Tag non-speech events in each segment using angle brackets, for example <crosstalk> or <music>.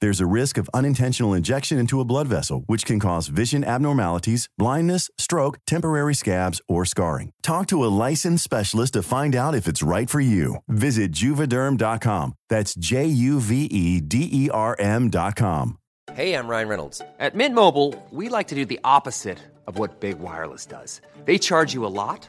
There's a risk of unintentional injection into a blood vessel, which can cause vision abnormalities, blindness, stroke, temporary scabs, or scarring. Talk to a licensed specialist to find out if it's right for you. Visit juvederm.com. That's J U V E D E R M.com. Hey, I'm Ryan Reynolds. At Mint Mobile, we like to do the opposite of what Big Wireless does. They charge you a lot,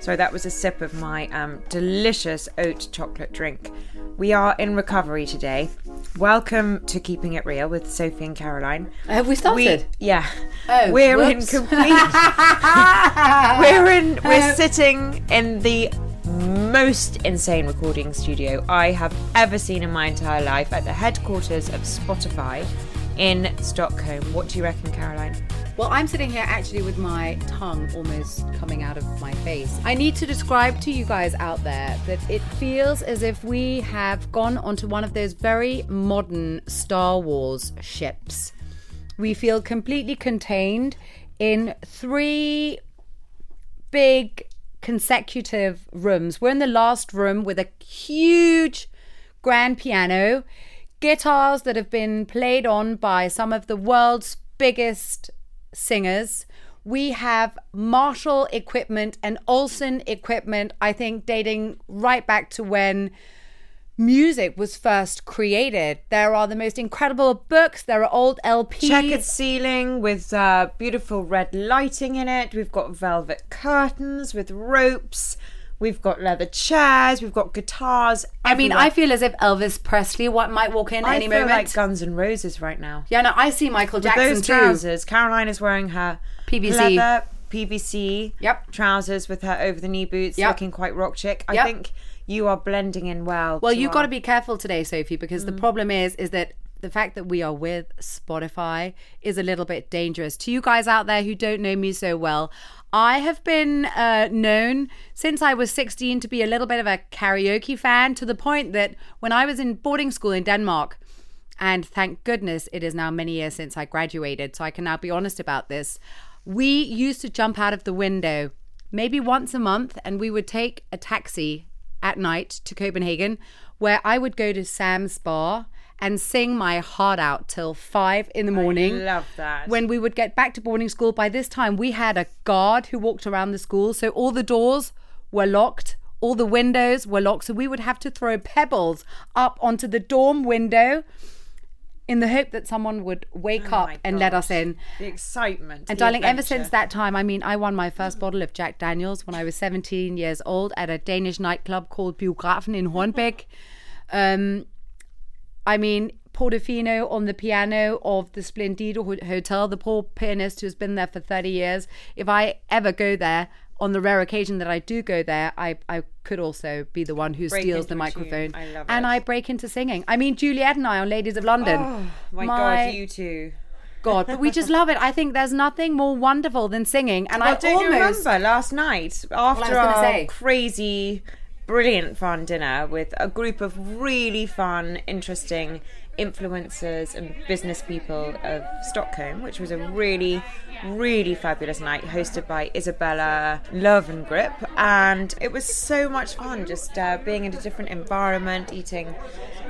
so that was a sip of my um, delicious oat chocolate drink. We are in recovery today. Welcome to Keeping It Real with Sophie and Caroline. Have we started? We, yeah. Oh, we're whoops. in complete. <laughs> we're in. We're sitting in the most insane recording studio I have ever seen in my entire life at the headquarters of Spotify in Stockholm. What do you reckon, Caroline? Well, I'm sitting here actually with my tongue almost coming out of my face. I need to describe to you guys out there that it feels as if we have gone onto one of those very modern Star Wars ships. We feel completely contained in three big consecutive rooms. We're in the last room with a huge grand piano, guitars that have been played on by some of the world's biggest singers. We have Marshall equipment and Olsen equipment, I think dating right back to when music was first created. There are the most incredible books, there are old LPs. Checkered ceiling with uh, beautiful red lighting in it. We've got velvet curtains with ropes. We've got leather chairs. We've got guitars. I mean, everywhere. I feel as if Elvis Presley what might walk in. I any feel moment. like Guns and Roses right now. yeah, no, I see Michael Jackson With those too. trousers, Caroline is wearing her PVC. leather PVC Yep. trousers with her over the knee boots, Yep. looking quite rock chic. I Yep. think you are blending in well. Well, you've our- got to be careful today, Sophie, because Mm. the problem is is that the fact that we are with Spotify is a little bit dangerous. To you guys out there who don't know me so well, I have been uh, known since I was 16 to be a little bit of a karaoke fan to the point that when I was in boarding school in Denmark, and thank goodness it is now many years since I graduated, so I can now be honest about this. We used to jump out of the window maybe once a month, and we would take a taxi at night to Copenhagen, where I would go to Sam's bar and sing my heart out till five in the morning. love that. When we would get back to boarding school, by this time we had a guard who walked around the school, so all the doors were locked. All the windows were locked, so we would have to throw pebbles up onto the dorm window in the hope that someone would wake Oh up and let us in. The excitement. And the darling, ever since that time, I mean, I won my first bottle of Jack Daniels when I was 17 years old at a Danish nightclub called Biografen in Hornbæk. <laughs> Um, I mean, Portofino on the piano of the Splendido Hotel, the poor pianist who's been there for 30 years. If I ever go there, on the rare occasion that I do go there, I, I could also be the one who Break steals the microphone. I love and. I break into singing. I mean, Juliet and I on Ladies of London. Oh my, god, you two. God, but we just love it. I think there's nothing more wonderful than singing. And Well, I don't almost remember last night after gonna our say. crazy, brilliant fun dinner with a group of really fun, interesting influencers and business people of Stockholm, which was a really, really fabulous night hosted by Isabella Löwengrip. And it was so much fun just uh, being in a different environment, eating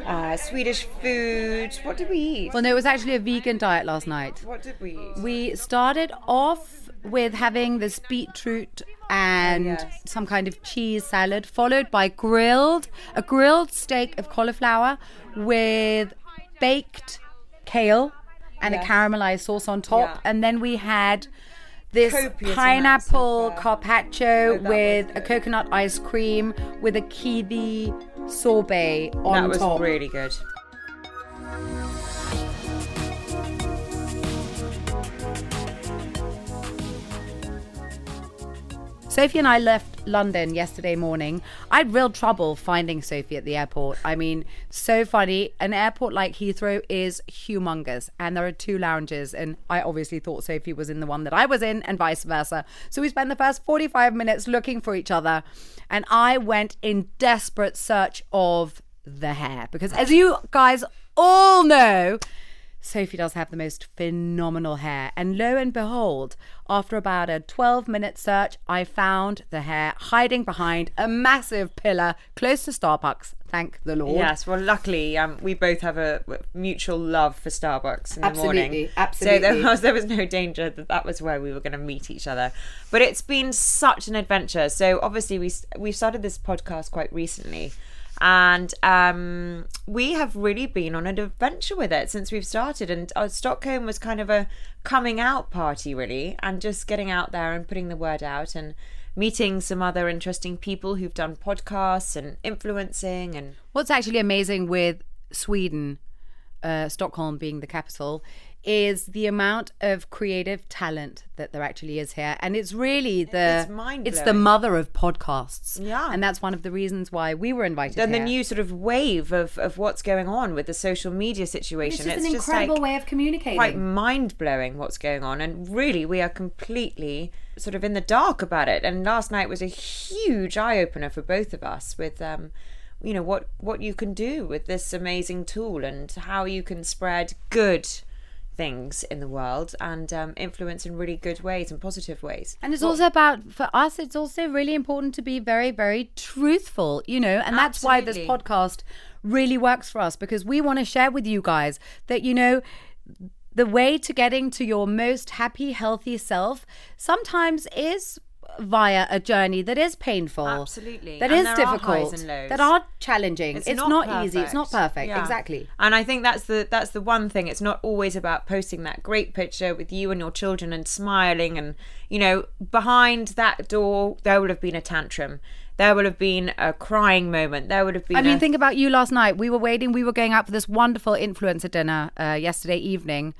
uh, Swedish food. What did we eat? Well, no, it was actually a vegan diet last night. What did we eat? We started off with having this beetroot and yes. some kind of cheese salad, followed by grilled a grilled steak of cauliflower with baked kale and Yes. a caramelized sauce on top, Yeah. and then we had this Copious pineapple carpaccio oh, that with a coconut ice cream with a kiwi sorbet on that was top. really good. Sophie and I left London yesterday morning. I had real trouble finding Sophie at the airport. I mean, so funny. An airport like Heathrow is humongous, and there are two lounges. And I obviously thought Sophie was in the one that I was in, and vice versa. So we spent the first 45 minutes looking for each other. And I went in desperate search of the hair. Because as you guys all know, Sophie does have the most phenomenal hair. And lo and behold, after about a 12 minute search, I found the hair hiding behind a massive pillar close to Starbucks. Thank the Lord. Yes, well, luckily, um, we both have a mutual love for Starbucks in the Absolutely, morning. So absolutely. there <laughs> was there was no danger that that was where we were going to meet each other. But it's been such an adventure. So obviously, we we started this podcast quite recently, and um, we have really been on an adventure with it since we've started. And uh, Stockholm was kind of a coming out party, really, and just getting out there and putting the word out and meeting some other interesting people who've done podcasts and influencing and What's actually amazing with Sweden, uh, Stockholm being the capital, is the amount of creative talent that there actually is here, and it's really the It's it's the mother of podcasts. Yeah. and that's one of the reasons why we were invited. then the new sort of wave of, of what's going on with the social media situation. It's just an incredible like way of communicating. quite mind blowing what's going on, and really we are completely sort of in the dark about it. And last night was a huge eye opener for both of us with. Um, you know what what you can do with this amazing tool and how you can spread good things in the world and um, influence in really good ways and positive ways And it's also about for us. It's also really important to be very, very truthful, you know. And that's why this podcast really works for us because we want to share with you guys that you know the way to getting to your most happy, healthy self sometimes is via a journey that is painful, Absolutely. that And is are difficult, lows. that are challenging. It's, not, easy. It's not perfect. Yeah. Exactly. And I think that's the that's the one thing. It's not always about posting that great picture with you and your children and smiling and you know behind that door there would have been a tantrum. There would have been a crying moment. There would have been. I mean, a- think about you last night. We were waiting. We were going out for this wonderful influencer dinner uh, yesterday evening,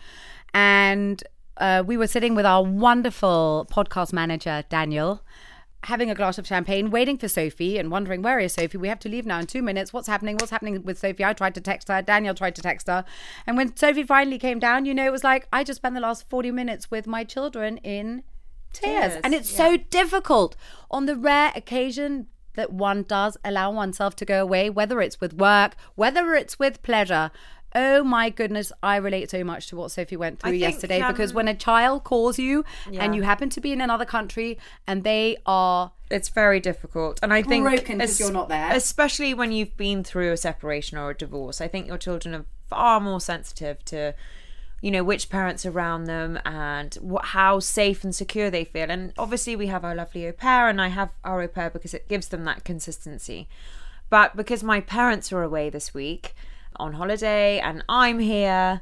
and uh, we were sitting with our wonderful podcast manager Daniel, having a glass of champagne, waiting for Sophie, and wondering where is Sophie. We have to leave now in two minutes. What's happening? What's happening with Sophie? I tried to text her. Daniel tried to text her, and when Sophie finally came down, you know, it was like I just spent the last forty minutes with my children in tears. Tears, And it's so difficult on the rare occasion that one does allow oneself to go away, whether it's with work, whether it's with pleasure. Oh my goodness, I relate so much to what Sophie went through think, yesterday because um, when a child calls you Yeah. and you happen to be in another country and they are it's very difficult and i think Broken 'cause es- you're not there. especially when you've been through a separation or a divorce i think your children are far more sensitive to you know which parents are around them and what, how safe and secure they feel and obviously we have our lovely au pair and i have our au pair because it gives them that consistency but because my parents were away this week on holiday and i'm here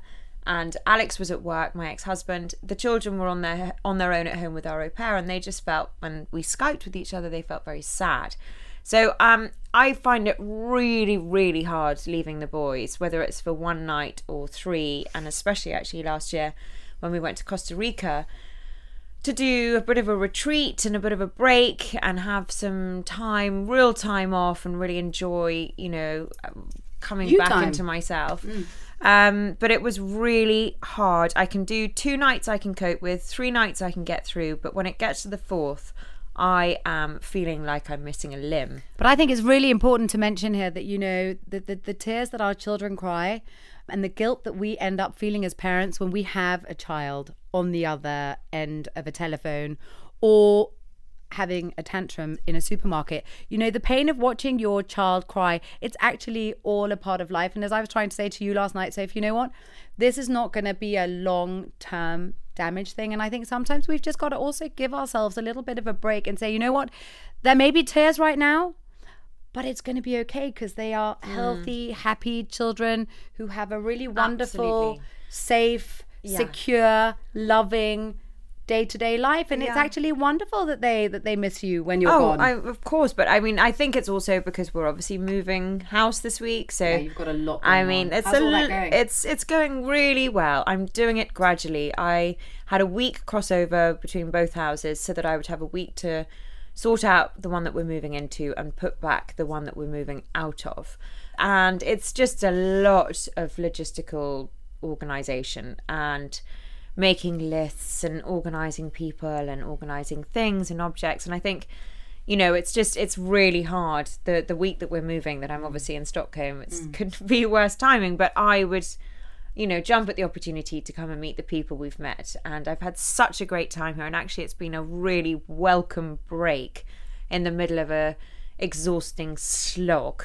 and Alex was at work, my ex-husband. The children were on their on their own at home with our au pair, and they just felt when we skyped with each other, they felt very sad. So um, I find it really, really hard leaving the boys, whether it's for one night or three, and especially actually last year when we went to Costa Rica to do a bit of a retreat and a bit of a break and have some time, real time off, and really enjoy, you know, coming You back time. into myself. Um, but it was really hard. I can do two nights I can cope with, three nights I can get through, but when it gets to the fourth, I am feeling like I'm missing a limb. But I think it's really important to mention here that, you know, the, the, the tears that our children cry and the guilt that we end up feeling as parents when we have a child on the other end of a telephone or having a tantrum in a supermarket. You know, the pain of watching your child cry, it's actually all a part of life. And as I was trying to say to you last night, so if you know what, this is not going to be a long term damage thing. And I think sometimes we've just got to also give ourselves a little bit of a break and say, you know what, there may be tears right now. But it's going to be okay because they are mm. healthy, happy children who have a really wonderful, Absolutely. safe, Yeah. secure, loving day-to-day life and it's actually wonderful that they that they miss you when you're Oh, gone I, of course, but I mean, I think it's also because we're obviously moving house this week, so you've got a lot I mean, on. it's How's a all that going? it's it's going really well. I'm doing it gradually. I had a week crossover between both houses, so that I would have a week to sort out the one that we're moving into and put back the one that we're moving out of. And it's just a lot of logistical organization and making lists and organizing people and organizing things and objects. And i think you know it's just it's really hard the the week that we're moving that i'm mm. obviously in stockholm it mm. couldn't <laughs> be worse timing. But i would you know jump at the opportunity to come and meet the people we've met. And i've had such a great time here. And actually it's been a really welcome break in the middle of a exhausting slog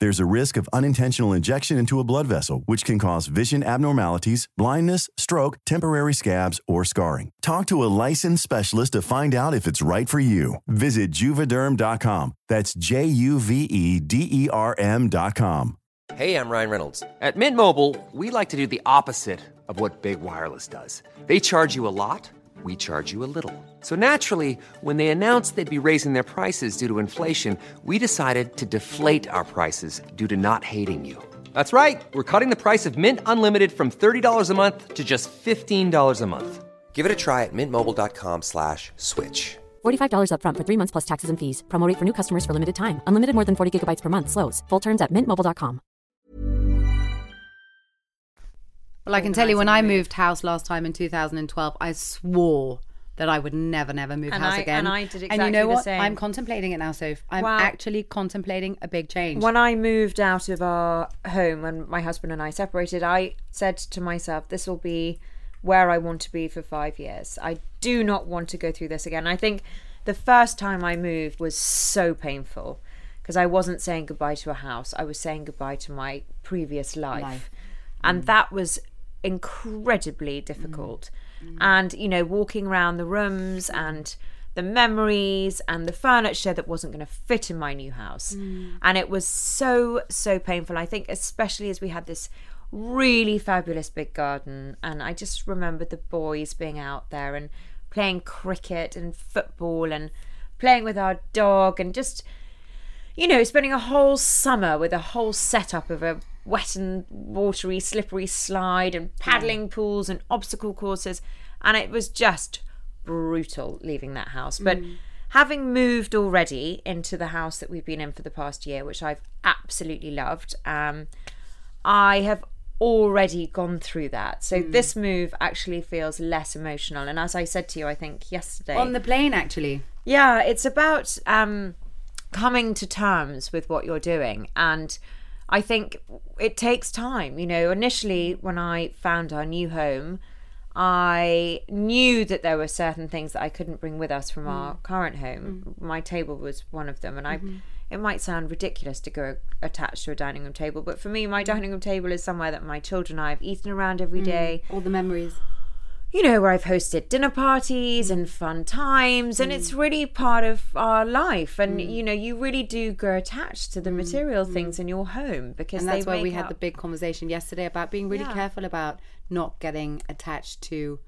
There's a risk of unintentional injection into a blood vessel, which can cause vision abnormalities, blindness, stroke, temporary scabs, or scarring. Talk to a licensed specialist to find out if it's right for you. Visit juvederm.com. That's J U V E D E R M.com. Hey, I'm Ryan Reynolds. At Mint Mobile, we like to do the opposite of what Big Wireless does. They charge you a lot, we charge you a little. So naturally, when they announced they'd be raising their prices due to inflation, we decided to deflate our prices due to not hating you. That's right. We're cutting the price of Mint Unlimited from $30 a month to just $15 a month. Give it a try at mintmobile.com slash switch. $45 upfront for three months plus taxes and fees. Promo rate for new customers for limited time. Unlimited more than 40 gigabytes per month. Slows. Full terms at mintmobile.com. well i can tell you when i moved house last time in 2012 i swore that I would never, never move And house I- again. and I did exactly And you know the what? same. I'm contemplating it now, Soph. I'm Wow. actually contemplating a big change. When I moved out of our home, when my husband and I separated, I said to myself, this will be where I want to be for five years. I do not want to go through this again. I think the first time I moved was so painful because I wasn't saying goodbye to a house, I was saying goodbye to my previous life. Life. And mm. that was incredibly difficult. And, you know, walking around the rooms and the memories and the furniture that wasn't going to fit in my new house. Mm. And it was so, so painful. I think, especially as we had this really fabulous big garden. And I just remember the boys being out there and playing cricket and football and playing with our dog and just you know, spending a whole summer with a whole setup of a wet and watery, slippery slide and paddling pools and obstacle courses. And it was just brutal leaving that house. But having moved already into the house that we've been in for the past year, which I've absolutely loved, um, I have already gone through that. So this move actually feels less emotional. And as I said to you, I think yesterday. On the plane, actually. Yeah, it's about um, coming to terms with what you're doing. And I think it takes time. You know, initially, when I found our new home, I knew that there were certain things that I couldn't bring with us from our mm. current home. Mm. My table was one of them, and I. Mm-hmm. It might sound ridiculous to go attached to a dining room table, but for me, my mm. dining room table is somewhere that my children and I have eaten around every day All the memories. You know, where I've hosted dinner parties and fun times, and it's mm. really part of our life. And mm. you know, you really do grow attached to the mm, material things in your home because And that's why we had the big conversation yesterday about being really Yeah. careful about not getting attached to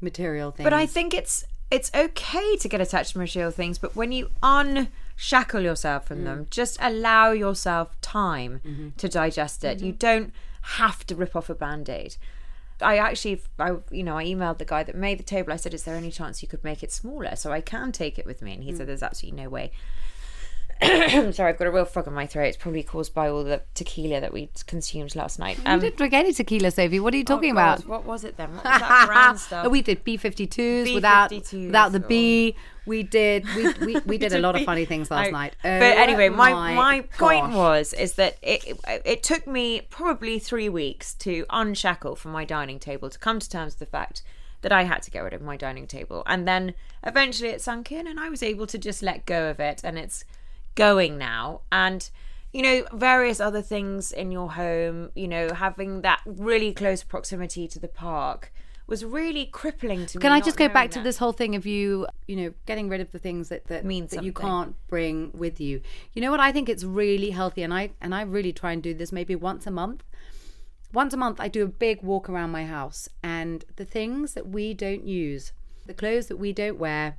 material things. But I think it's it's okay to get attached to material things, but when you unshackle yourself from them, just allow yourself time mm-hmm. to digest it. You mm-hmm. don't have to rip off a band-aid. I actually, I you know, I emailed the guy that made the table. I said, "Is there any chance you could make it smaller so I can take it with me?" And he said, hmm. "There's absolutely no way." <coughs> Sorry, I've got a real frog in my throat. It's probably caused by all the tequila that we consumed last night. you um, didn't drink any tequila, Sophie. What are you oh, talking oh about? What was it then? What was that brown <laughs> stuff? Oh, we did B52s without B52s, without the oh. B. We did <laughs> we we, we did a lot of funny things last I- night. but Oh anyway, my my my point was is that it it took me probably three weeks to unshackle from my dining table to come to terms with the fact that I had to get rid of my dining table, and then eventually it sunk in, and I was able to just let go of it, and it's going now, and. You know, various other things in your home, you know, having that really close proximity to the park was really crippling to me. Can I just go back to this whole thing of you, you know, getting rid of the things that that, Mean that you can't bring with you? You know what? I think it's really healthy, and I and I really try and do this maybe once a month. Once a month, I do a big walk around my house, and the things that we don't use, the clothes that we don't wear,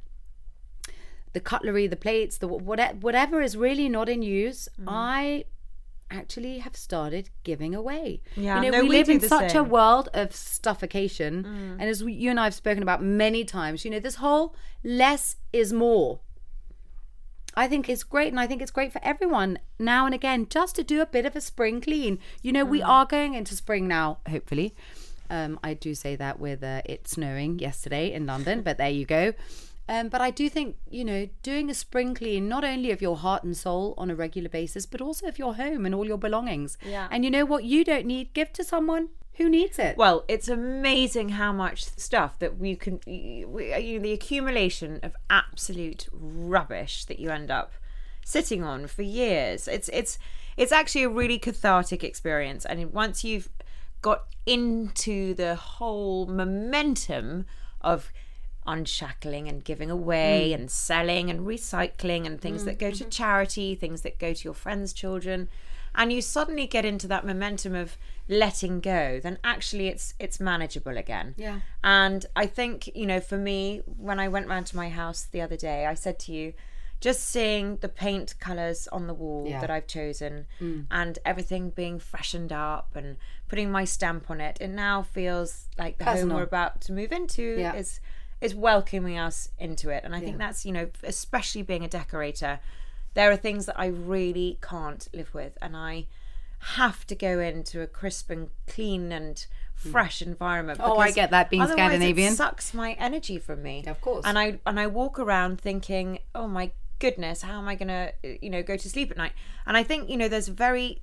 the cutlery, the plates, the whatever, whatever is really not in use, Mm. I actually have started giving away. Yeah, you know, no, we, we live in such a same. Mm. world of stuffication, and as we, you and I have spoken about many times, you know, this whole less is more. I think it's great, and I think it's great for everyone now and again just to do a bit of a spring clean. You know, Mm. we are going into spring now, hopefully. Um, I do say that with uh, it snowing yesterday in London, but there you go. Um, but I do think, you know, doing a spring clean, not only of your heart and soul on a regular basis, but also of your home and all your belongings. Yeah. And you know what you don't need, give to someone who needs it. Well, it's amazing how much stuff that we can, we, you know, the accumulation of absolute rubbish that you end up sitting on for years. It's it's it's actually a really cathartic experience, and once you've got into the whole momentum of unshackling and giving away hmm. and selling and recycling and things that go to mm-hmm. charity, things that go to your friends' children, and you suddenly get into that momentum of letting go, then actually it's it's manageable again. Yeah. And I think, you know, for me, when I went round to my house the other day, I said to you, just seeing the paint colours on the wall Yeah. that I've chosen mm. and everything being freshened up and putting my stamp on it, it now feels like the home we're about to move into Yeah. is is welcoming us into it. And I think that's, you know, especially being a decorator, there are things that I really can't live with and I have to go into a crisp and clean and hmm. fresh environment. Oh, I get that, being Scandinavian. It sucks my energy from me. Of course. And I and I walk around thinking, oh my goodness, how am I gonna you know go to sleep at night? And I think you know there's a very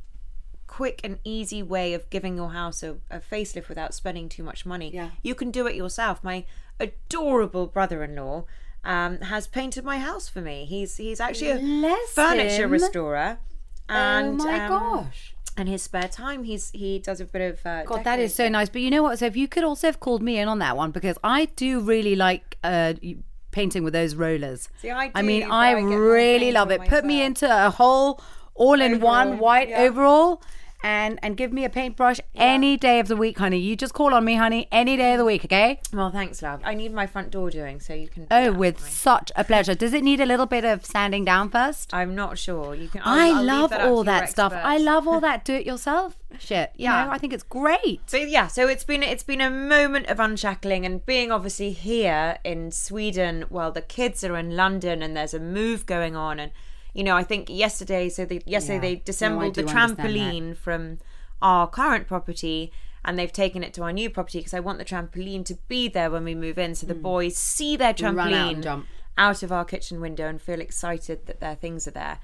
quick and easy way of giving your house a, a facelift without spending too much money. Yeah. You can do it yourself. My adorable brother-in-law um, has painted my house for me. He's he's actually a Bless furniture him. restorer. And, oh my um, gosh. And his spare time, he's he does a bit of uh, God, that is so nice. But you know what? So if you could also have called me in on that one because I do really like uh, painting with those rollers. See, I do, I mean, I, I really love it. Put me into a whole all-in-one Overall, white yeah. overall. And, and give me a paintbrush any day of the week, honey. You just call on me, honey, any day of the week, okay? Well, thanks, love. I need my front door doing, so you can. do Oh, with such a pleasure. Does it need a little bit of sanding down first? I'm not sure. You can. I'll, I I'll love that all that stuff. I love all <laughs> that do-it-yourself shit. You Yeah. know, I think it's great. So yeah, so it's been it's been a moment of unshackling and being obviously here in Sweden while the kids are in London and there's a move going on and you know I think yesterday so they yesterday Yeah. they No, the do understand that. trampoline from our current property and they've taken it to our new property because I want the trampoline to be there when we move in so the hmm. boys see their out trampoline jump. out of our kitchen window and feel excited that their things are there.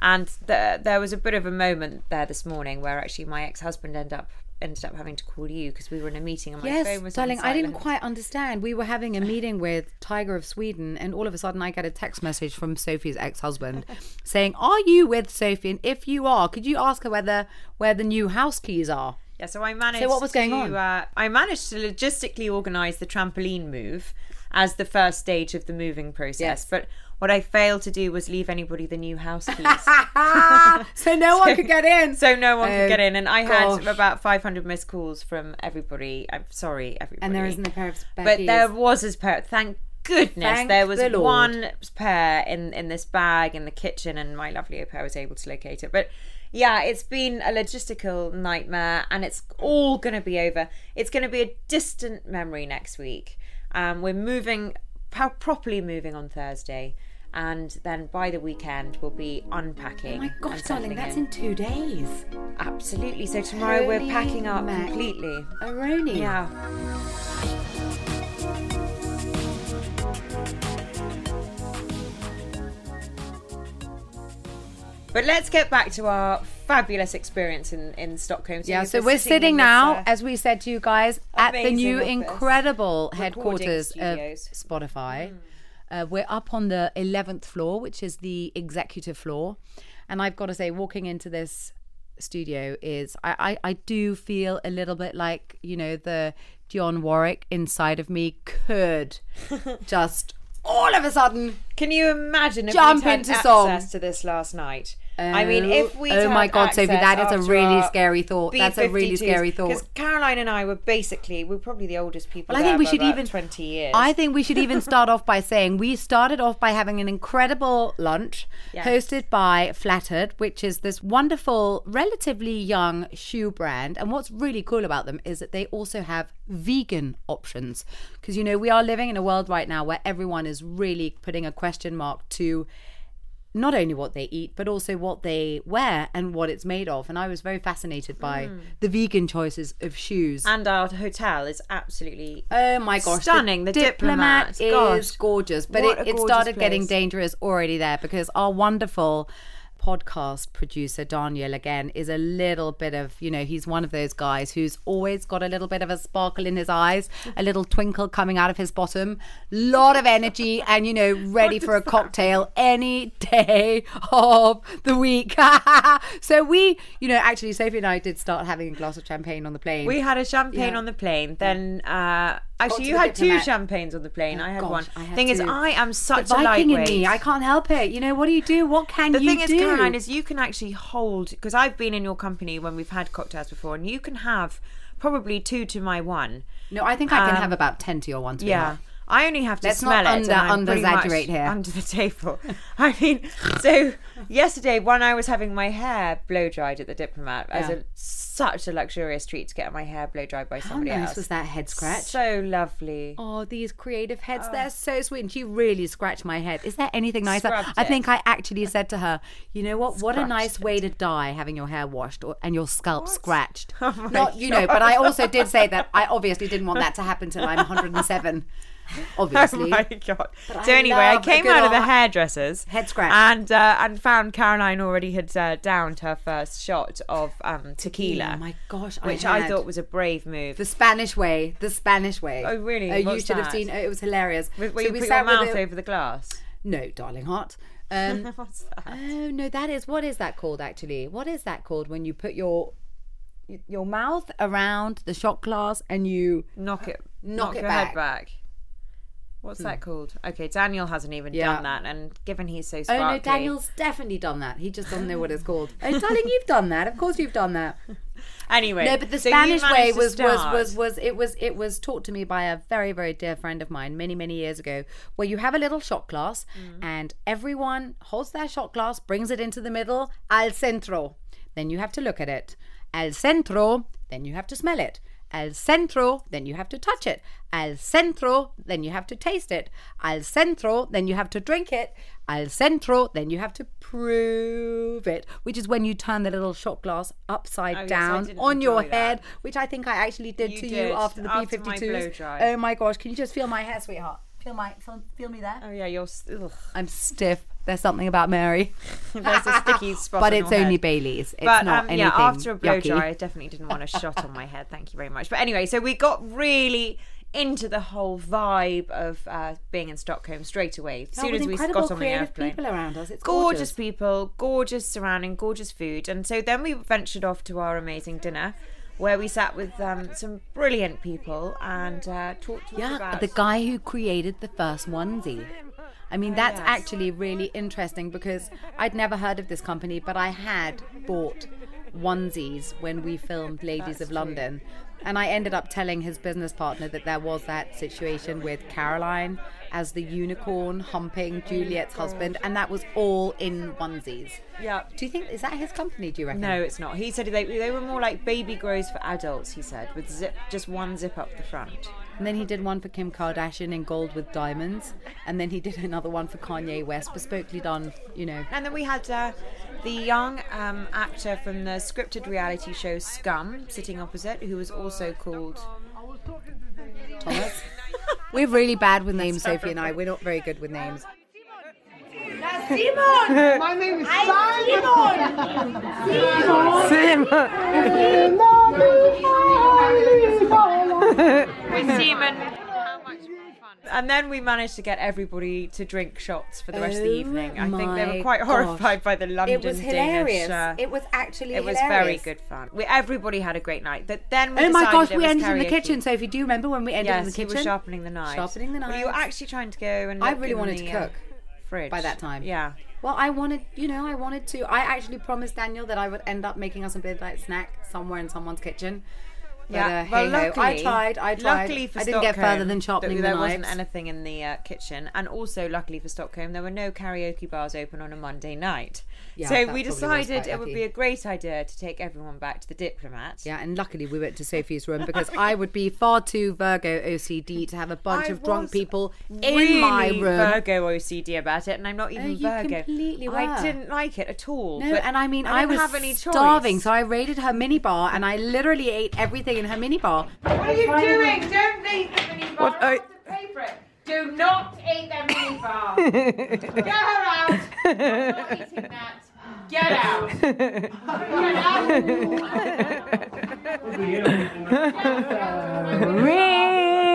And the, there was a bit of a moment there this morning where actually my ex-husband ended up ended up having to call you because we were in a meeting and my phone Yes, was on darling, I didn't quite understand. We were having a meeting with Tiger of Sweden, and all of a sudden, I get a text message from Sophie's ex-husband <laughs> saying, "Are you with Sophie? And if you are, could you ask her whether where the new house keys are?" Yeah, so I managed. So what was going to, on? Uh, I managed to logistically organise the trampoline move as the first stage of the moving process. Yes. But what I failed to do was leave anybody the new house <laughs> keys. <laughs> so no one could get in. so no one Oh, could get in, and I had about 500 missed calls from everybody. I'm sorry, everybody. And there isn't a pair of spare But keys. there was a pair. Thank goodness Thank there was the one pair in in this bag in the kitchen, and my lovely au pair was able to locate it. But yeah, it's been a logistical nightmare, and it's all going to be over. It's going to be a distant memory next week. Um, we're moving, pro- properly moving on Thursday. And then by the weekend, we'll be unpacking. Oh my gosh, darling, that's in. in two days. Absolutely. So tomorrow Holy we're packing up mac- completely. Aroni. Yeah. But let's get back to our fabulous experience in, in Stockholm. Yeah, so we're in sitting this, now, uh, as we said to you guys, at the new office. incredible headquarters of. Spotify. Uh, we're up on the 11th floor, which is the executive floor. And I've got to say, walking into this studio is, I, I, I do feel a little bit like, you know, the Dionne Warwick inside of me could <laughs> just all of a sudden Can you imagine if Jump had into access song. to this last night? I mean, oh, if we Oh my God, Sophie, that is a really scary thought. That's a really scary thought. Because Caroline and I were basically we're probably the oldest people. Well, I think we should even twenty years. I think we should even <laughs> start off by saying we started off by having an incredible lunch Yes. hosted by Flattered, which is this wonderful, relatively young shoe brand. And what's really cool about them is that they also have vegan options. Because you know we are living in a world right now where everyone is really putting a question mark to not only what they eat, but also what they wear and what it's made of. And I was very fascinated by Hmm. the vegan choices of shoes. and our hotel is absolutely Oh my gosh, Stunning, the Diplomat. is Gosh, gorgeous, but it, gorgeous started getting dangerous already there because our wonderful podcast producer Daniel again is a little bit of you know he's one of those guys who's always got a little bit of a sparkle in his eyes a little twinkle coming out of his bottom lot of energy and you know <laughs> ready for a cocktail any day of the week <laughs> so we you know actually Sophie and I did start having a glass of champagne on the plane We had a champagne Yeah. on the plane. Then, uh, actually, you had two Diplomat. champagnes on the plane. Oh, I had gosh, one. I thing is. I am such the a Viking lightweight. in me. I can't help it. You know, what do you do? What can the you do? The thing is? Caroline, is you can actually hold because I've been in your company when we've had cocktails before, and you can have probably two to my one. no, I think I can Um, have about ten to your one. Yeah. sweetheart. I only have to Let's smell not it. under- I'm under-exaggerate here. Under the table. <laughs> I mean, so yesterday when I was having my hair blow dried at the Diplomat, as Yeah. a such a luxurious treat to get my hair blow dried by How somebody nice else. was that head scratch? So lovely. Oh, these creative heads, ah. they're so sweet. And she really scratched my head. Is there anything nicer? Scrubbed I it. think I actually said to her, you know what? What a nice way to die having your hair washed or, and your scalp scratched. <laughs> Oh Not, you know, but I also did say that I obviously didn't want that to happen till I'm <laughs> 107. <laughs> Obviously. Oh my god! But so I anyway, I came out of the hairdressers, Head scratch. and uh, and found Caroline already had uh, downed her first shot of um, tequila. Oh my gosh, I which I, had. thought was a brave move. The Spanish way, the Spanish way. Oh, really? Oh, you What's should have seen. Oh, it was hilarious. Where So you we put your mouth a- over the glass. No, darling heart. Um, <laughs> What's that? oh no, that is what is that called? Actually, what is that called when you put your your mouth around the shot glass and you knock it, Knock knock, it your back. head back. What's that called? Okay, Daniel hasn't even Yeah. done that, and given he's so Oh no, Daniel's definitely done that. He just doesn't know what it's <laughs> called. Oh, darling, you've done that. Of course, you've done that. <laughs> Anyway, No, but the so you Spanish way to was, was start. was was it was it was taught to me by a very very dear friend of mine many many years ago. Where you have a little shot glass Mm. and everyone holds their shot glass, brings it into the middle, al centro. Then you have to look at it. Al centro. Then you have to smell it. Al centro, then you have to touch it. Al centro, then you have to taste it. Al centro, then you have to drink it. Al centro, then you have to prove it, which is when you turn the little shot glass upside Oh, down didn't on your that. head, which I think I actually did You to did, you after the after my B52s. dry. Oh my gosh, can you just feel my hair, sweetheart? Feel my feel, feel me there? Oh yeah, you're. Ugh. I'm stiff There's something about Mary. <laughs> There's a sticky <laughs> spot. but on it's your only head. Bailey's. It's but not um, anything yeah, after a blow yucky. dry, I definitely didn't want a shot on my head. Thank you very much. But anyway, so we got really into the whole vibe of uh, being in Stockholm straight away. As Oh, soon as we got on the airplane, people around us. It's gorgeous, gorgeous. people, gorgeous surrounding, gorgeous food, and so then we ventured off to our amazing dinner. Where we sat with um, some brilliant people and uh, talked to Yeah, about the guy who created the first onesie. I mean, that's yes. actually really interesting because I'd never heard of this company, but I had bought onesies when we filmed Ladies of London. And I ended up telling his business partner that there was that situation with Caroline as the unicorn humping Juliet's husband, and that was all in onesies. Yeah. Do you think, is that his company, do you reckon? No, it's not. He said they, they were more like baby grows for adults. He said with zip, just one zip up the front. And then he did one for Kim Kardashian in gold with diamonds. And then he did another one for Kanye West, bespokely done, you know. And then we had uh, the young um, actor from the scripted reality show Scum sitting opposite, who was also called. Thomas. We're really bad with names, Sophie and I. We're not very good with names. My name is Simon. with Simon. And then we managed to get everybody to drink shots for the rest of the Oh evening. I think they were quite gosh. horrified by the London It was hilarious. Danish. uh, It was actually it was hilarious. very good fun. We, everybody had a great night. That then we Oh my gosh, we was ended in the kitchen, Sophie. Do you remember when we ended Yes, in the kitchen? you kitchen? were sharpening the knives. Sharpening the Well, you were knives. actually trying to go and. I really wanted the, to uh, cook fridge by that time. Yeah. Well, I wanted, you know, I wanted to. I actually promised Daniel that I would end up making us a midnight snack somewhere in someone's kitchen. But, Yeah, uh, well, hey-ho. I luckily, tried. I tried. Luckily for I didn't get further than sharpening that the There knives. wasn't anything in the uh, kitchen, and also luckily for Stockholm, there were no karaoke bars open on a Monday night. Yeah, so we decided it would be a great idea to take everyone back to the Diplomat. Yeah, and luckily we went to Sophie's room because I would be far too Virgo OCD to have a bunch I of drunk people really in my room. Virgo OCD about it, and I'm not even Oh, you Virgo. completely I didn't like it at all. No, but and I mean, I, didn't was have any choice. starving, so I raided her mini bar and I literally ate everything in her mini bar. What are you doing? Don't leave the mini bar. I... have oh. to pay for it. Do not eat that mini bar. <laughs> Get her out. I'm not eating that. Get out. Get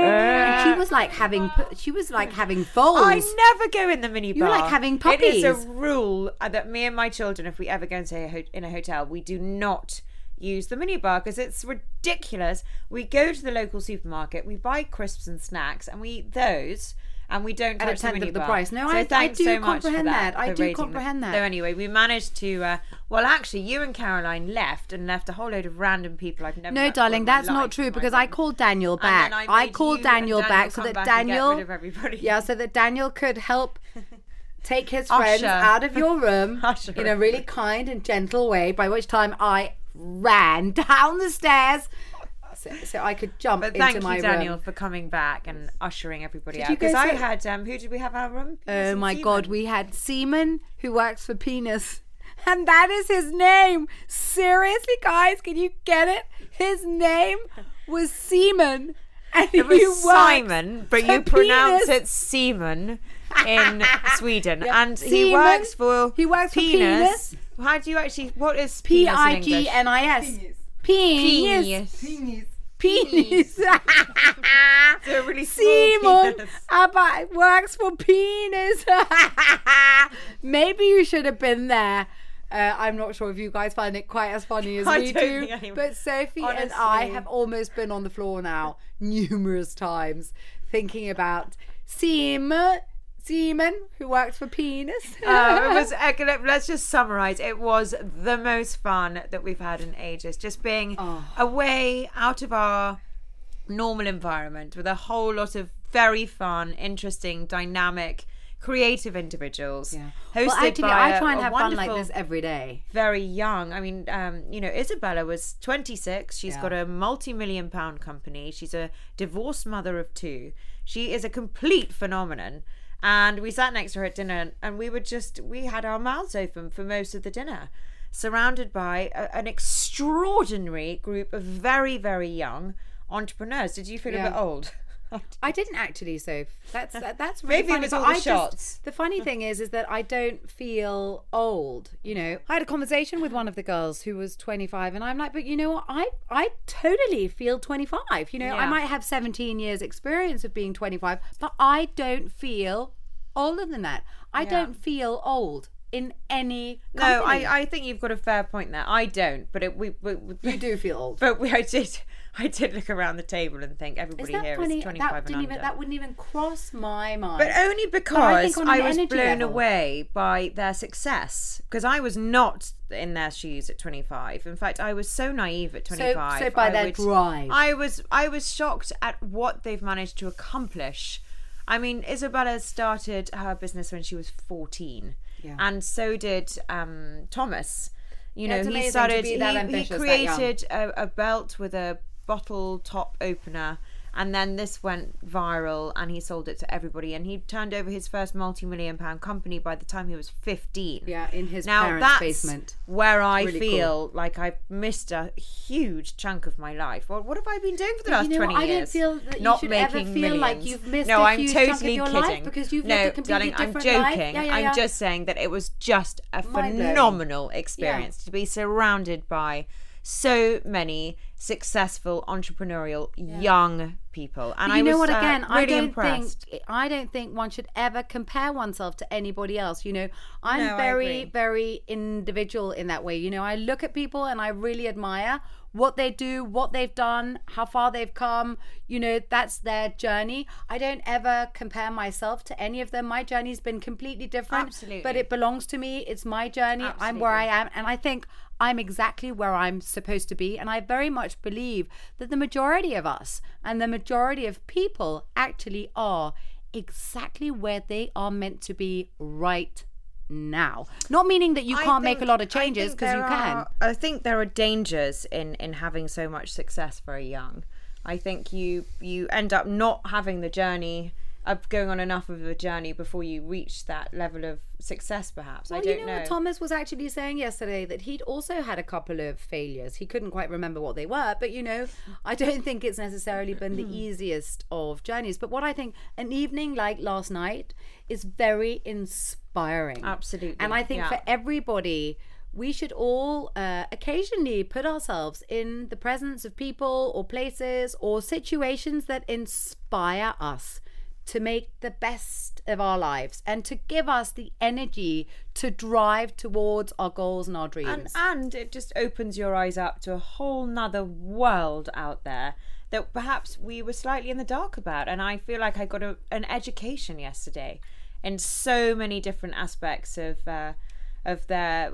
And she was like having, pu- she was like having foals. I never go in the mini bar. You were bar. like having It is a puppies. rule that me and my children, if we ever go and stay a ho- in a hotel, we do not use the mini bar because it's ridiculous. We go to the local supermarket, we buy crisps and snacks, and we eat those. And we don't At a touch tenth the of the price. No, So I- I do so comprehend that. I do rating them. comprehend that. So anyway, we managed to. Uh, well, actually, you and Caroline left and left a whole load of random people I've never. No, darling, that's not true because I called Daniel back. I I called Daniel Daniel back so that back Daniel, rid of everybody. <laughs> yeah, so that Daniel could help <laughs> take his friends Usher. out of your room <laughs> Usher in a really kind and gentle way. By which time I ran down the stairs so, so I could jump But into thank my you, Daniel, room. for coming back and ushering everybody Did out. Because I see- had, um, who did we have our room? Oh my god, we had Seaman who works for Penis. And that is his name. Seriously, guys, can you get it? His name was Seaman. And It was Simon, but for you pronounce Penis. it Seaman in Sweden, Yeah. and he Seaman. works for He works for penis. How do you actually? What is P penis in I English? G N I S. Penis. Penis. Penis. So a <laughs> really Simon penis. about works for penis. <laughs> Maybe you should have been there. Uh, I'm not sure if you guys find it quite as funny as I we don't do, think anyone- but Sophie and I have almost been on the floor now numerous times thinking about Seaman, Seaman who works for penis. <laughs> Oh, it was. <laughs> uh, Let's just summarize. It was the most fun that we've had in ages. Just being Oh. away out of our normal environment with a whole lot of very fun, interesting, dynamic, creative individuals. Yeah. Hosted Well, actually, by I try and have fun like this every day. very young. I mean, um, you know, Isabella was 26. She's Yeah. got a multi million pound company. She's a divorced mother of two. She is a complete phenomenon. And we sat next to her at dinner and we were just, we had our mouths open for most of the dinner, surrounded by a, an extraordinary group of very, very young entrepreneurs. Did you feel a bit old? <laughs> <laughs> I didn't actually, so That's that, that's really Maybe it funny. was all the I just- shots. the funny <laughs> thing is, is that I don't feel old. You know, I had a conversation with one of the girls who was 25, and I'm like, but you know what? I I totally feel 25. You know, I might have 17 years experience of being 25, but I don't feel older than that. I don't feel old in any. No. I, I think you've got a fair point there. I don't, but it, we, we, we you do feel old. <laughs> But we, I did, I did look around the table and think everybody here is funny? 25 That and didn't under. even that wouldn't even cross my mind. But only I because think on I, was blown level. away by their success. Because I was not in their shoes at 25. In fact, I was so naive at 25. so by I their would- drive. I was, I was shocked at what they've managed to accomplish. I mean, Isabella started her business when she was 14, Yeah. and so did um, Thomas. You know, he started. he, he ambitious that young. created a, a belt with a bottle top opener and then this went viral and he sold it to everybody and he turned over his first multi-million pound company by the time he was 15 Yeah, in his now parents' that's basement. where i really feel like i've missed a huge chunk of my life. Well what have i been doing for the But last you know 20 what? I don't feel that you should making ever feel like you've missed no a i'm huge chunk of totally your kidding. life because you've no lived a completely darling i'm different life. joking. Yeah, yeah, i'm just saying that it was just a phenomenal experience to be surrounded by so many successful entrepreneurial young people and But i you know was what? uh, Again, I don't impressed think I don't think one should ever compare oneself to anybody else. You know, I'm No, very, very individual in that way. You know, I look at people and I really admire what they do, what they've done, how far they've come. You know, that's their journey. I don't ever compare myself to any of them. My journey's been completely different, Absolutely. but it belongs to me. It's my journey. I'm where I am, and I think I'm exactly where I'm supposed to be. And I very much believe that the majority of us and the majority of people actually are exactly where they are meant to be right now. Not meaning that you I can't make a lot of changes because you can. are- I think there are dangers in in having so much success very young. I think you you end up not having the journey of going on enough of a journey before you reach that level of success. Perhaps I don't you know, what Thomas was actually saying yesterday that he'd also had a couple of failures. He couldn't quite remember what they were, but you know, I don't think it's necessarily been the easiest of journeys. But what I think an evening like last night is very inspiring. Absolutely, And I think yeah. for everybody, we should all uh, occasionally put ourselves in the presence of people or places or situations that inspire us to make the best of our lives and to give us the energy to drive towards our goals and our and dreams. and it just opens your eyes up to a whole nother world out there that perhaps we were slightly in the dark about and i feel like i got a, an education yesterday in so many different aspects of uh, of their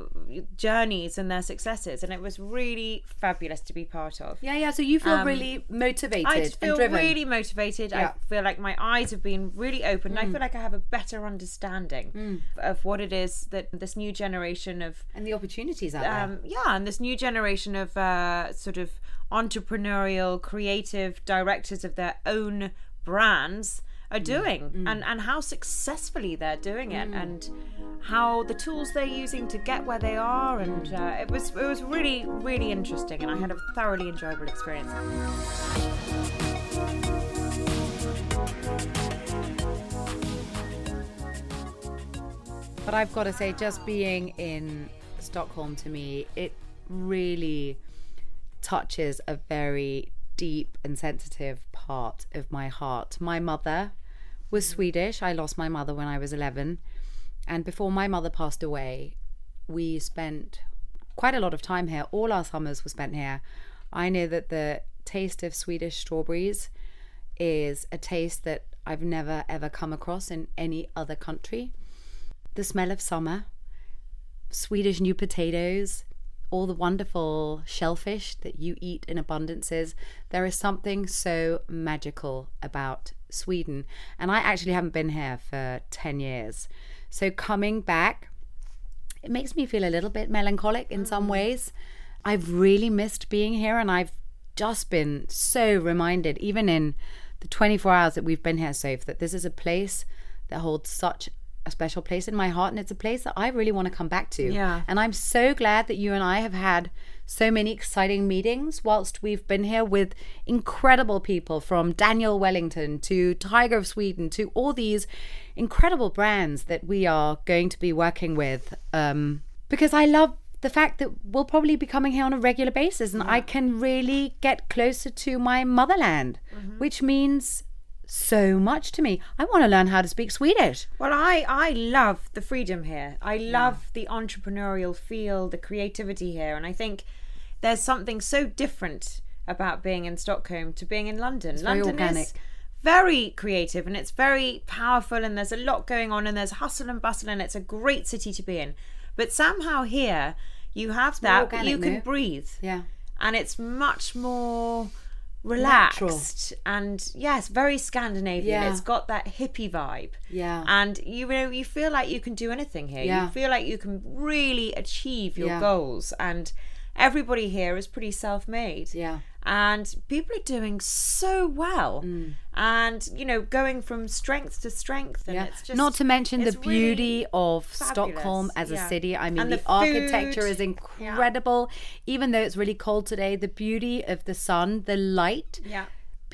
journeys and their successes and it was really fabulous to be part of yeah, yeah. So you feel really motivated I feel really motivated. Yeah. Mm. I feel like my eyes have been really open. and I feel like I have a better understanding of what it is that this new generation of and the opportunities out there. um, yeah, and this new generation of uh, sort of entrepreneurial, creative directors of their own brands are mm. doing, mm. and and how successfully they're doing it, mm. and how the tools they're using to get where they are, and uh, it was it was really really interesting, and I had a thoroughly enjoyable experience. But I've got to say, just being in Stockholm to me, it really touches a very deep and sensitive part of my heart. My mother was Swedish. I lost my mother when I was 11. And before my mother passed away, we spent quite a lot of time here. All our summers were spent here. I know that the taste of Swedish strawberries is a taste that I've never ever come across in any other country the smell of summer, Swedish new potatoes, all the wonderful shellfish that you eat in abundances. There is something so magical about Sweden. And I actually haven't been here for 10 years. So coming back, it makes me feel a little bit melancholic in some mm. ways. I've really missed being here and I've just been so reminded, even in the 24 hours that we've been here, Soph, that this is a place that holds such a special place in my heart and it's a place that I really want to come back to. Yeah. And I'm so glad that you and I have had so many exciting meetings whilst we've been here with incredible people from Daniel Wellington to Tiger of Sweden to all these incredible brands that we are going to be working with. Um, because I love the fact that we'll probably be coming here on a regular basis and I can really get closer to my motherland, which means so much to me. I want to learn how to speak Swedish. Well, I I love the freedom here. I love the entrepreneurial feel, the creativity here, and I think there's something so different about being in Stockholm to being in London. very London organic. is very creative and it's very powerful and there's a lot going on and there's hustle and bustle and it's a great city to be in. But somehow here you have more that, but you can breathe. Yeah. And it's much more Natural. relaxed and yes, very Scandinavian. Yeah. It's got that hippie vibe. Yeah. And you know, you feel like you can do anything here. Yeah. You feel like you can really achieve your Yeah. goals. And everybody here is pretty self made. Yeah. And people are doing so well. Mm. And, you know, going from strength to strength. And Yeah. it's just Not to mention the it's really beauty of fabulous. Stockholm as Yeah. a city. I mean, And the, the architecture is incredible. Yeah. Even though it's really cold today, the beauty of the sun, the light. Yeah.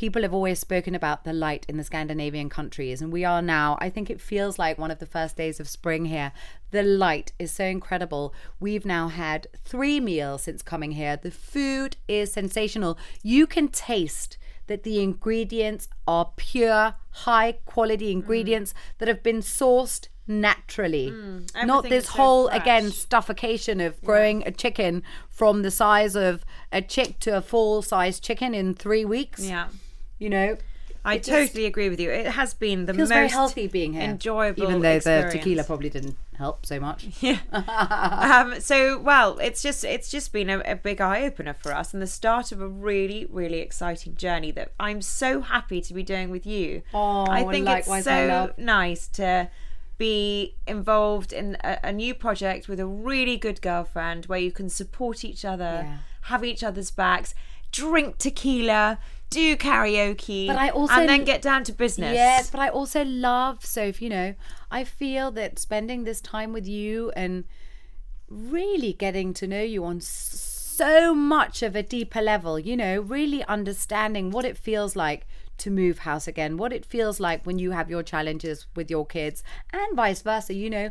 People have always spoken about the light in the Scandinavian countries, and we are now. I think it feels like one of the first days of spring here. The light is so incredible. We've now had three meals since coming here. The food is sensational. You can taste that the ingredients are pure, high quality ingredients that have been sourced naturally. Not this so whole, again, stuffication of growing a chicken from the size of a chick to a full size chicken in three weeks. Yeah. You know, I totally agree with you. It has been the feels most very healthy being here. enjoyable Even though experience. the tequila probably didn't help so much. <laughs> <laughs> um, so well it's just it's just been a, a big eye-opener for us and the start of a really really exciting journey that i'm so happy to be doing with you Oh, i think it's so nice to be involved in a, a new project with a really good girlfriend where you can support each other Yeah. have each other's backs drink tequila do karaoke But I also- and then get down to business Yes, but I also love Soph, you know, I feel that spending this time with you and really getting to know you on so much of a deeper level, you know, really understanding what it feels like to move house again, what it feels like when you have your challenges with your kids, and vice versa, you know.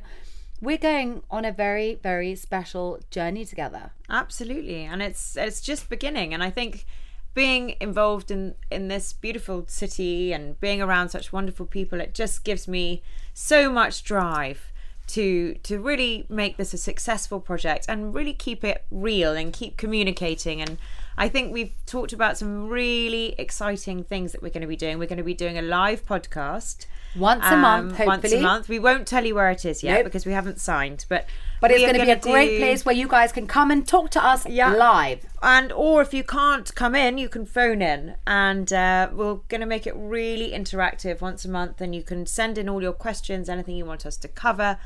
We're going on a very, very special journey together. Absolutely, and it's it's just beginning. And I think being involved in in this beautiful city and being around such wonderful people, it just gives me so much drive to to really make this a successful project and really keep it real and keep communicating and I think we've talked about some really exciting things that we're going to be doing. We're going to be doing a live podcast Once a month, um, Once a month. We won't tell you where it is yet Nope. because we haven't signed, but But it's going to be a great do- place where you guys can come and talk to us Yeah. live. and or if you can't come in you can phone in and uh, we're going to make it really interactive once a month and you can send in all your questions anything you want us to cover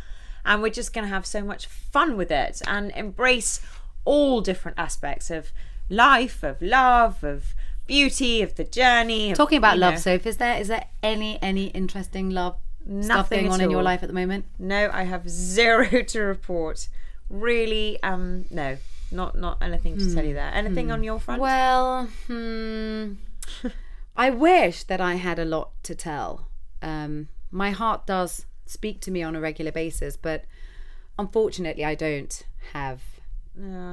and we're just going to have so much fun with it and embrace all different aspects of life of love of beauty of the journey of, Talking about love, know. Soph, is there is there any any interesting love stuff Nothing going at on in your life at the moment? no i have zero <laughs> to report. Really um no. Not not anything to tell you there. Anything on your front? Well, hmm, <laughs> I wish that I had a lot to tell. Um, my heart does speak to me on a regular basis, but unfortunately, I don't have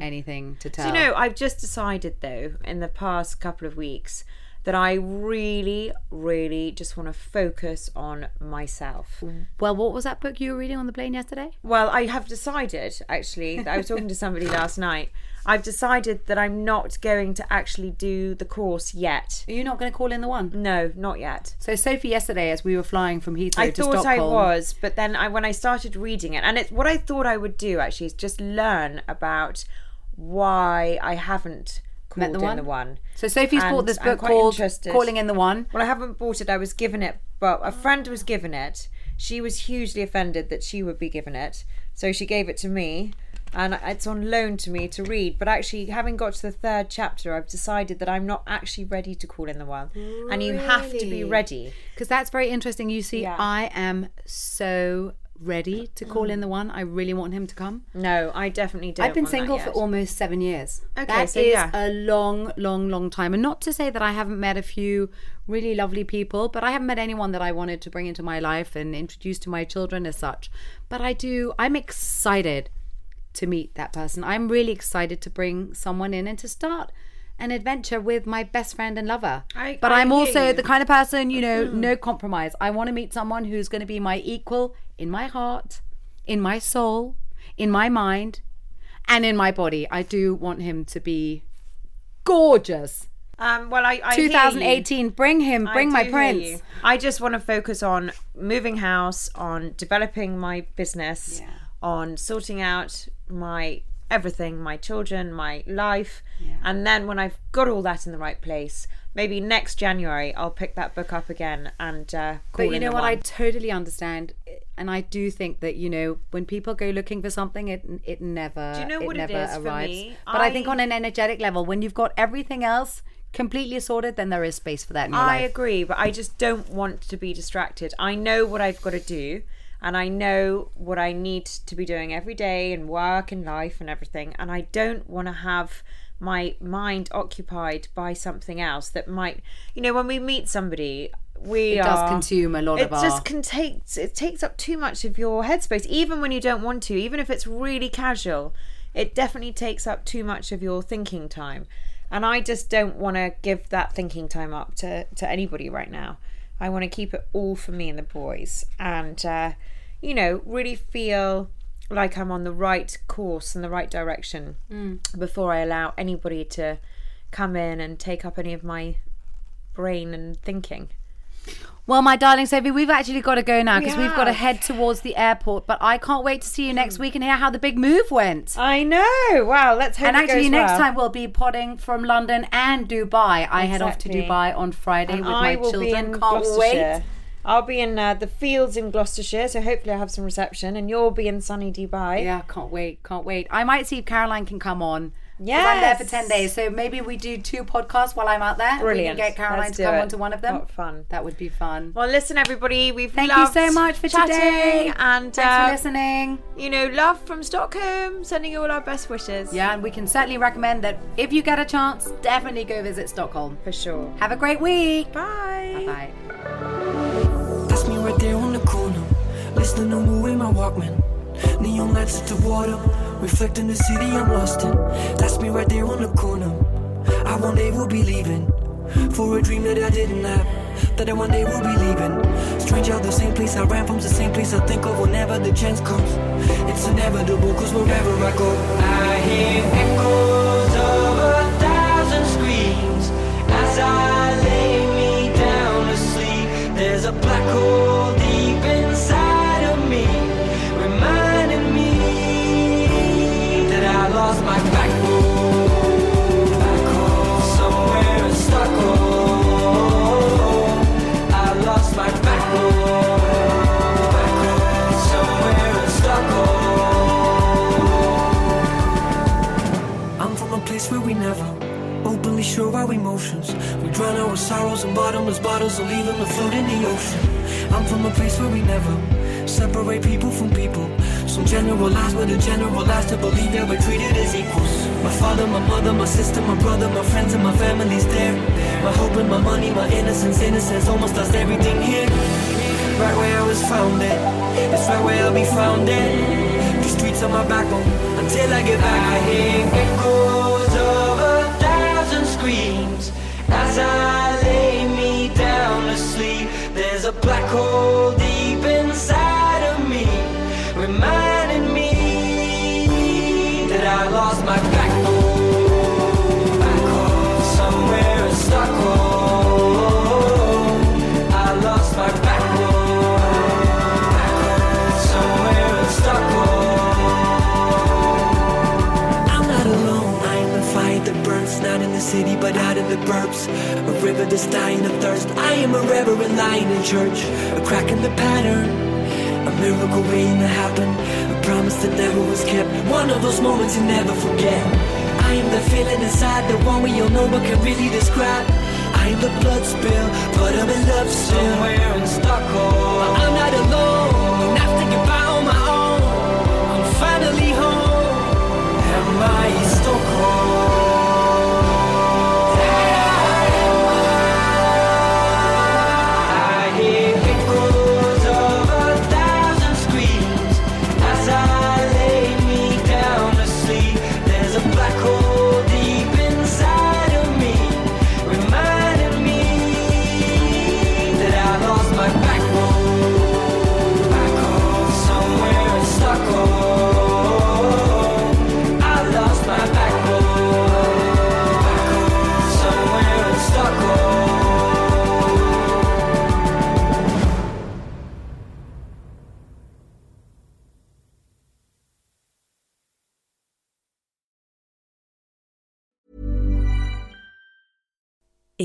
anything to tell. Do you know, I've just decided though, in the past couple of weeks, that I really, really just want to focus on myself. Mm. well, what was that book you were reading on the plane yesterday? Well, I have decided, actually, I was talking to somebody <laughs> last night. I've decided that I'm not going to actually do the course yet. Are you not going to call in the one? No, not yet. So Sophie, yesterday, as we were flying from Heathrow I to thought Stockholm, I was, but then I, when I started reading it, and it's what I thought I would do actually is just learn about why I haven't called Met the in one? the one. So Sophie's bought this I'm book quite called interested. "Calling in the One." Well, I haven't bought it. I was given it, but a friend was given it. She was hugely offended that she would be given it, so she gave it to me, and it's on loan to me to read. But actually, having got to the third chapter, I've decided that I'm not actually ready to call in the one, and you have to be Really? ready. Because that's very interesting. You see, Yeah. I am so ready mm. to call in the one. I really want him to come. No, I definitely don't. I've been single for almost seven years. Okay, That so is yeah. a long, long, long time. And not to say that I haven't met a few really lovely people, but I haven't met anyone that I wanted to bring into my life and introduce to my children as such. But I do, I'm excited to meet that person. I'm really excited to bring someone in and to start an adventure with my best friend and lover. I- but I I'm also you. the kind of person, you know, no compromise. I want to meet someone who's going to be my equal in my heart, in my soul, in my mind, and in my body. I do want him to be gorgeous. Um, well, I, I hear you. 2018, bring him, bring do my prince. I just want to focus on moving house, on developing my business, on sorting out my everything, my children, my life. And then when I've got all that in the right place, maybe next January I'll pick that book up again and uh, But you know what? I totally understand, and I do think that you know when people go looking for something, it it never Do you know it what it never is for me? But I, think on an energetic level, when you've got everything else completely sorted, then there is space for that in your I life. agree, but I just don't want to be distracted. I know what I've got to do, and I know what I need to be doing every day and work and life and everything, and I don't want to have my mind occupied by something else that might, you know, when we meet somebody, we It does are- consume a lot it of our- It just can take it takes up too much of your headspace, even when you don't want to, even if it's really casual. It definitely takes up too much of your thinking time, and I just don't want to give that thinking time up to to anybody right now. I want to keep it all for me and the boys, and uh, you know, really feel like I'm on the right course and the right direction mm. before I allow anybody to come in and take up any of my brain and thinking. Well, my darling Sophie, we've actually got to go now We because we've got to head towards the airport. But I can't wait to see you next mm. week and hear how the big move went. I know. Wow. Let's hope And actually, next well. time we'll be podding from London and Dubai. I head off to Dubai on Friday And with I my children. Can't wait. I'll be in uh, the fields in Gloucestershire, so hopefully I'll have some reception, and you'll be in sunny Dubai. Yeah, can't wait, can't wait. I might see if Caroline can come on. 'Cause I'm there for 10 days. So maybe we do two podcasts while I'm out there. Brilliant. We can get Caroline Let's to come it. onto one of them. What fun. That would be fun. Well, listen, everybody, we've Thank you so much for chatting, today. and Thanks uh, for listening. you know, love from Stockholm. Sending you all our best wishes. Yeah, and we can certainly recommend that if you get a chance, definitely go visit Stockholm. for sure. Have a great week. Bye. Bye. Me the corner, listening to Wu in my Walkman. Neon lights at the water, reflecting the city I'm lost in. That's me right there on the corner. I one day will be leaving for a dream that I didn't have. That I one day will be leaving. Strange how the same place I ran from, the same place I think of whenever the chance comes. It's inevitable, cause wherever I go, I hear echoes sorrows in bottomless bottles and leave them to float in the ocean. I'm from a place where we never separate people from people. Some generalize, but a generalize to believe that we're treated as equals. My father, my mother, my sister, my brother, my friends, and my family's there. My hope and my money, my innocence, innocence almost lost everything here. Right where I was founded, it's right where I'll be found founded. The streets are my backbone until I get back. I hear echoes of a thousand screams as I lay sleep. There's a black hole deep inside of me, in the city, but out in the burbs. A river that's dying of thirst. I am a reverend lying in church. A crack in the pattern. A miracle waiting to happen. A promise that never was kept. One of those moments you never forget. I am the feeling inside, the one we all know but can really describe. I am the blood spill, but I'm in love still. Somewhere in Stockholm. I'm not alone. When I think my own, I'm finally home. Am I?